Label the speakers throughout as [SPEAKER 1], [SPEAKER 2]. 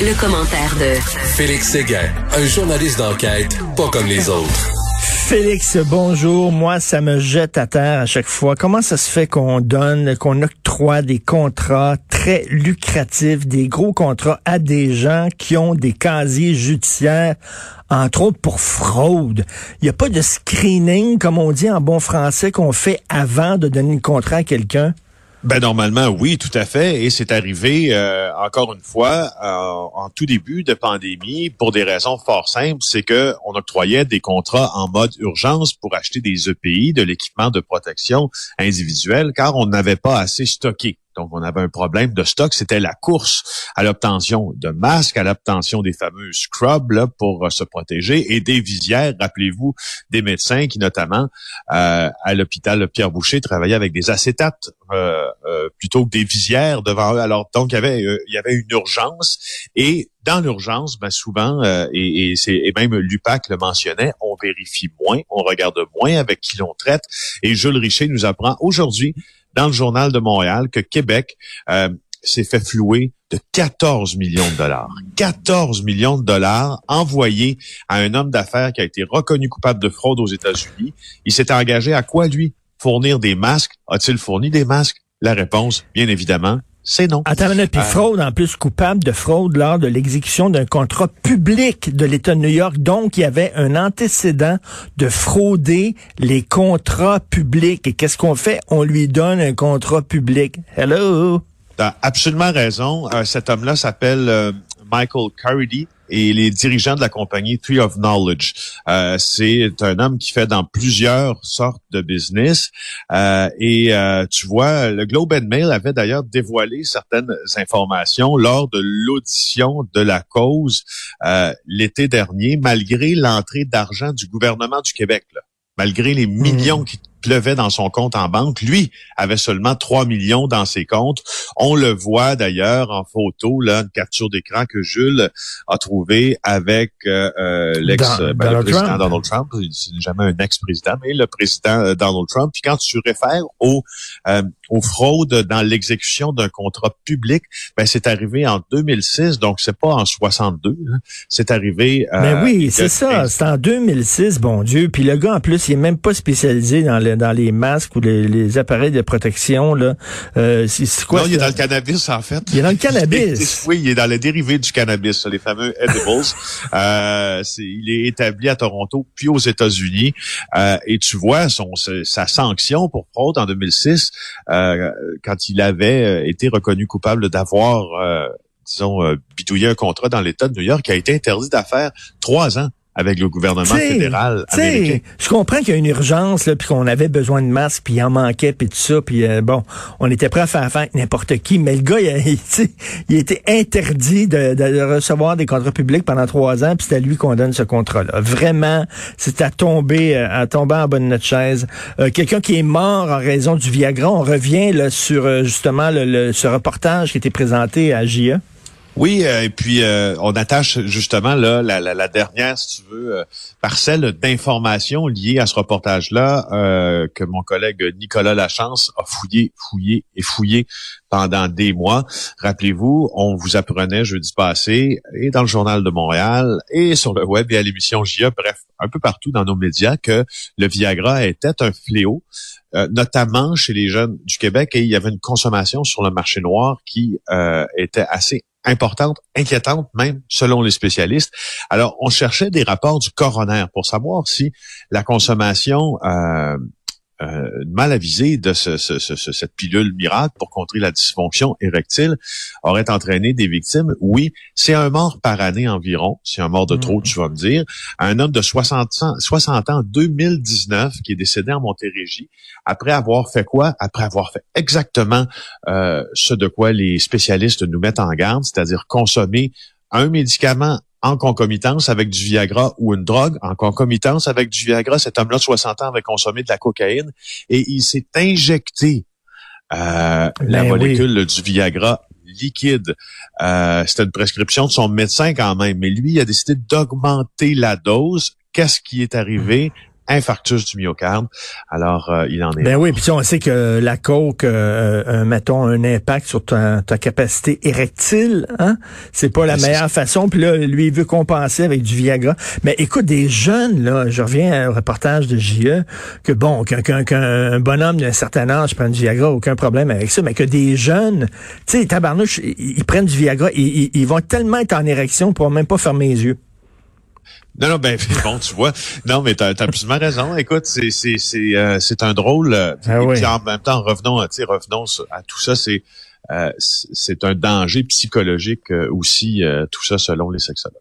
[SPEAKER 1] Le, commentaire de
[SPEAKER 2] Félix Séguin, un journaliste d'enquête pas comme les autres.
[SPEAKER 3] Félix, bonjour. Moi, ça me jette à terre à chaque fois. Comment ça se fait qu'on donne, qu'on octroie des contrats très lucratifs, des gros contrats à des gens qui ont des casiers judiciaires, entre autres pour fraude? Il n'y a pas de screening, comme on dit en bon français, qu'on fait avant de donner un contrat à quelqu'un?
[SPEAKER 4] Ben normalement oui, tout à fait, et c'est arrivé euh, encore une fois euh, en tout début de pandémie pour des raisons fort simples, c'est que on octroyait des contrats en mode urgence pour acheter des EPI, de l'équipement de protection individuelle, car on n'avait pas assez stocké. Donc, on avait un problème de stock. C'était la course à l'obtention de masques, à l'obtention des fameux scrubs là, pour euh, se protéger et des visières. Rappelez-vous des médecins qui, notamment euh, à l'hôpital Pierre Boucher, travaillaient avec des acétates euh, plutôt que des visières devant eux. Alors, donc, il y avait, une urgence et dans l'urgence, ben souvent, et, et, et même Lupac le mentionnait, on vérifie moins, on regarde moins avec qui l'on traite. Et Jules Richer nous apprend aujourd'hui dans le journal de Montréal que Québec euh, s'est fait flouer de 14 millions de dollars. 14 millions de dollars envoyés à un homme d'affaires qui a été reconnu coupable de fraude aux États-Unis. Il s'est engagé à quoi, lui? Fournir des masques. A-t-il fourni des masques? La réponse, bien évidemment, c'est non.
[SPEAKER 3] Attends, puis euh, fraude, en plus coupable de fraude lors de l'exécution d'un contrat public de l'État de New York. Donc, il y avait un antécédent de frauder les contrats publics. Et qu'est-ce qu'on fait? On lui donne un contrat public. Hello?
[SPEAKER 4] T'as absolument raison. Euh, cet homme-là s'appelle euh, Michael Caridi et les dirigeants de la compagnie Tree of Knowledge. Euh, c'est un homme qui fait dans plusieurs sortes de business. Euh, et euh, tu vois, le Globe and Mail avait d'ailleurs dévoilé certaines informations lors de l'audition de la cause l'été dernier, malgré l'entrée d'argent du gouvernement du Québec. malgré les millions mmh. qui pleuvait dans son compte en banque. Lui avait seulement 3 millions dans ses comptes. On le voit d'ailleurs en photo, là, une capture d'écran que Jules a trouvé avec euh, euh l'ex-président ben, Donald Trump. C'est jamais un ex-président, mais le président euh, Donald Trump. Puis quand tu réfères au, euh, aux fraudes dans l'exécution d'un contrat public, ben c'est arrivé en 2006, donc c'est pas en 62. Hein. C'est arrivé.
[SPEAKER 3] Mais oui, c'est ça. C'est en 2006, bon Dieu. Puis le gars en plus, il est même pas spécialisé dans le dans les masques ou les, appareils de protection. Là.
[SPEAKER 4] Euh, c'est quoi? Non, il est dans le cannabis, en fait.
[SPEAKER 3] Il est dans le cannabis.
[SPEAKER 4] oui, il est dans les dérivés du cannabis, les fameux edibles. euh, il est établi à Toronto, puis aux États-Unis. Euh, et tu vois son, sa sanction pour fraude en 2006, euh, quand il avait euh, été reconnu coupable d'avoir disons, bidouillé un contrat dans l'État de New York qui a été interdit d'affaire trois ans avec le gouvernement fédéral américain.
[SPEAKER 3] Je comprends qu'il y a une urgence, puis qu'on avait besoin de masques, puis il en manquait, puis tout ça, puis euh, bon, on était prêt à faire affaire avec n'importe qui, mais le gars, il a, il, été interdit de, recevoir des contrats publics pendant trois ans, puis c'est à lui qu'on donne ce contrat-là. Vraiment, c'est à tomber, euh, à tomber en bas de notre chaise. Euh, quelqu'un qui est mort en raison du Viagra, on revient là, sur justement le, ce reportage qui était présenté à JA.
[SPEAKER 4] Oui, euh, et puis euh, on attache justement là la, la, dernière, si tu veux, euh, parcelle d'informations liées à ce reportage-là que mon collègue Nicolas Lachance a fouillé, fouillé et fouillé pendant des mois. Rappelez-vous, on vous apprenait jeudi passé et dans le journal de Montréal et sur le web et à l'émission JA, bref, un peu partout dans nos médias que le Viagra était un fléau. notamment chez les jeunes du Québec, et il y avait une consommation sur le marché noir qui était assez importante, inquiétante même, selon les spécialistes. Alors, on cherchait des rapports du coroner pour savoir si la consommation euh, euh, mal avisée de ce, cette pilule miracle pour contrer la dysfonction érectile aurait entraîné des victimes. Oui, c'est un mort par année environ. C'est un mort de trop, mm. tu vas me dire. Un homme de 60 ans, 60 ans 2019 qui est décédé en Montérégie après avoir fait quoi? Après avoir fait exactement euh, ce de quoi les spécialistes nous mettent en garde, c'est-à-dire consommer un médicament en concomitance avec du Viagra ou une drogue, en concomitance avec du Viagra, cet homme-là de 60 ans avait consommé de la cocaïne et il s'est injecté euh, la ben molécule du Viagra liquide. Euh, C'était une prescription de son médecin quand même, mais lui, il a décidé d'augmenter la dose. Qu'est-ce qui est arrivé? Infarctus du myocarde. Alors, euh, il en est.
[SPEAKER 3] Ben oui, puis on sait que la coke, euh, euh, mettons, un impact sur ta, capacité érectile, hein? C'est pas la ben, meilleure façon. Puis là, lui, il veut compenser avec du Viagra. Mais écoute, des jeunes, là, je reviens au reportage de JE, que bon, qu'un bonhomme d'un certain âge prenne du Viagra, aucun problème avec ça, mais que des jeunes, tu sais, tabarnouche, ils, prennent du Viagra, ils, ils, vont tellement être en érection pour même pas fermer les yeux.
[SPEAKER 4] Non, non, ben bon, tu vois. Non, mais t'as as absolument raison. Écoute, c'est c'est c'est euh, c'est un drôle. Euh, ah en même temps, revenons, revenons à tout ça. C'est euh, c'est un danger psychologique aussi. tout ça selon les sexologues.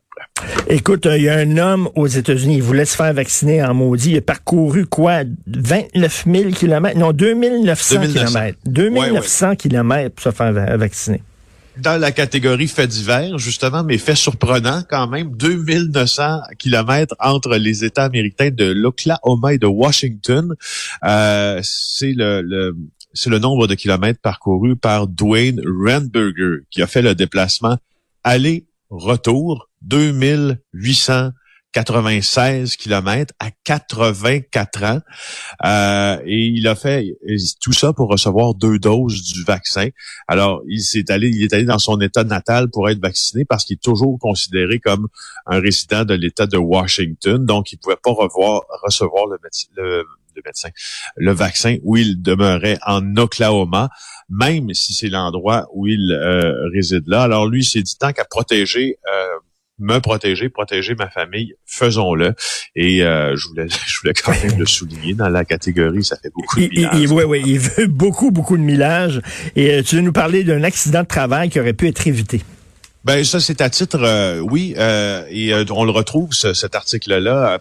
[SPEAKER 3] Écoute, il y a un homme aux États-Unis, il voulait se faire vacciner en maudit. Il a parcouru quoi? 29 000 kilomètres? Non, 2900 kilomètres. 2900 kilomètres pour se faire vacciner
[SPEAKER 4] dans la catégorie fait divers, justement, mais fait surprenant quand même, 2900 kilomètres entre les États américains de l'Oklahoma et de Washington. Euh, c'est le, c'est le nombre de kilomètres parcourus par Dwayne Renberger, qui a fait le déplacement aller-retour, 2800 96 kilomètres à 84 ans. Euh, et il a fait tout ça pour recevoir deux doses du vaccin. Alors, il s'est allé, il est allé dans son état natal pour être vacciné parce qu'il est toujours considéré comme un résident de l'État de Washington. Donc, il pouvait pas revoir, recevoir le, médecin, le vaccin où il demeurait en Oklahoma, même si c'est l'endroit où il euh, réside là. Alors, lui, s'est dit tant qu'à protéger euh, me protéger, protéger ma famille, faisons-le. Et euh, je voulais, je voulais quand même le souligner dans la catégorie, ça fait beaucoup de millage.
[SPEAKER 3] Oui, oui, il veut beaucoup, beaucoup de millage. Et euh, tu veux nous parler d'un accident de travail qui aurait pu être évité.
[SPEAKER 4] Ben ça c'est à titre euh, oui euh, et euh, on le retrouve cet article là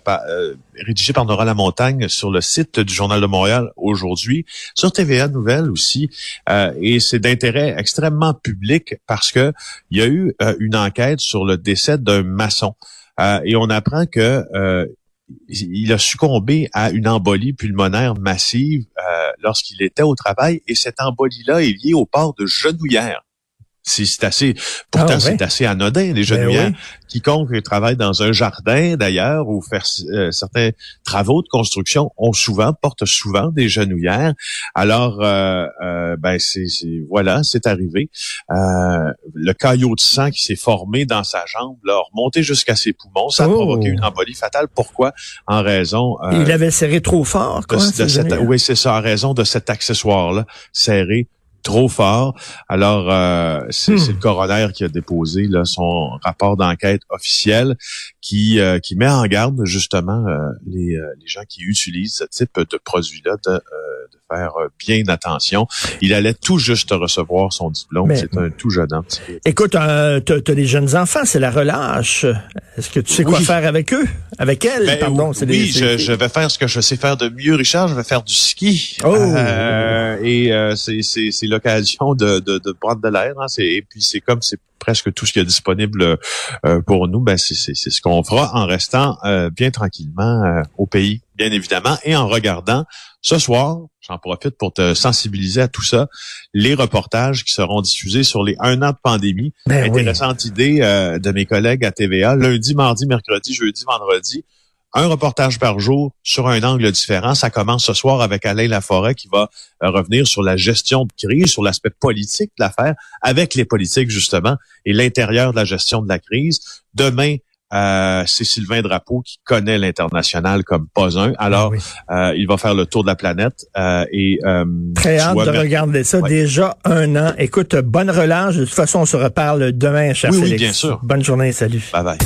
[SPEAKER 4] rédigé par Nora Lamontagne sur le site du Journal de Montréal aujourd'hui sur TVA Nouvelles aussi et c'est d'intérêt extrêmement public parce que il y a eu une enquête sur le décès d'un maçon. Et on apprend que il a succombé à une embolie pulmonaire massive lorsqu'il était au travail et cette embolie là est liée au port de genouillère c'est assez, pourtant ah, c'est assez anodin les genouillères. Ben Quiconque travaille dans un jardin d'ailleurs ou faire euh, certains travaux de construction ont souvent portent souvent des genouillères. Alors euh, euh, ben c'est voilà c'est arrivé. le caillot de sang qui s'est formé dans sa jambe l'a remonté jusqu'à ses poumons. Ça a oh. provoqué une embolie fatale. Pourquoi? En raison.
[SPEAKER 3] Il avait serré trop fort. Quoi,
[SPEAKER 4] oui c'est ça en raison de cet accessoire là serré trop fort. Alors, euh, c'est le hmm. coroner qui a déposé là, son rapport d'enquête officiel qui, euh, qui met en garde justement euh, les, les gens qui utilisent ce type de produit-là de, faire bien attention. Il allait tout juste recevoir son diplôme. C'est un tout jeune homme.
[SPEAKER 3] Écoute, tu as, des jeunes enfants, c'est la relâche. Est-ce que tu sais quoi faire avec eux? Avec elles, ben, pardon.
[SPEAKER 4] Oui, je, je, vais faire ce que je sais faire de mieux, Richard. Je vais faire du ski. Oh. et c'est l'occasion de, de, de, prendre de l'air. Hein. Et puis c'est comme c'est presque tout ce qui est disponible euh, pour nous, ben c'est ce qu'on fera en restant euh, bien tranquillement euh, au pays, bien évidemment, et en regardant ce soir, j'en profite pour te sensibiliser à tout ça, les reportages qui seront diffusés sur les un an de pandémie. Ben Intéressante idée de mes collègues à TVA, lundi, mardi, mercredi, jeudi, vendredi un reportage par jour sur un angle différent. Ça commence ce soir avec Alain Laforêt qui va euh, revenir sur la gestion de crise, sur l'aspect politique de l'affaire, avec les politiques justement, et l'intérieur de la gestion de la crise. Demain, euh, c'est Sylvain Drapeau qui connaît l'international comme pas un. Alors, ah euh, il va faire le tour de la planète et
[SPEAKER 3] très hâte de regarder ça. Déjà un an. Écoute, bonne relâche. De toute façon, on se reparle demain, cher
[SPEAKER 4] oui,
[SPEAKER 3] Félix.
[SPEAKER 4] Oui, bien sûr.
[SPEAKER 3] Bonne journée, salut.
[SPEAKER 4] Bye bye.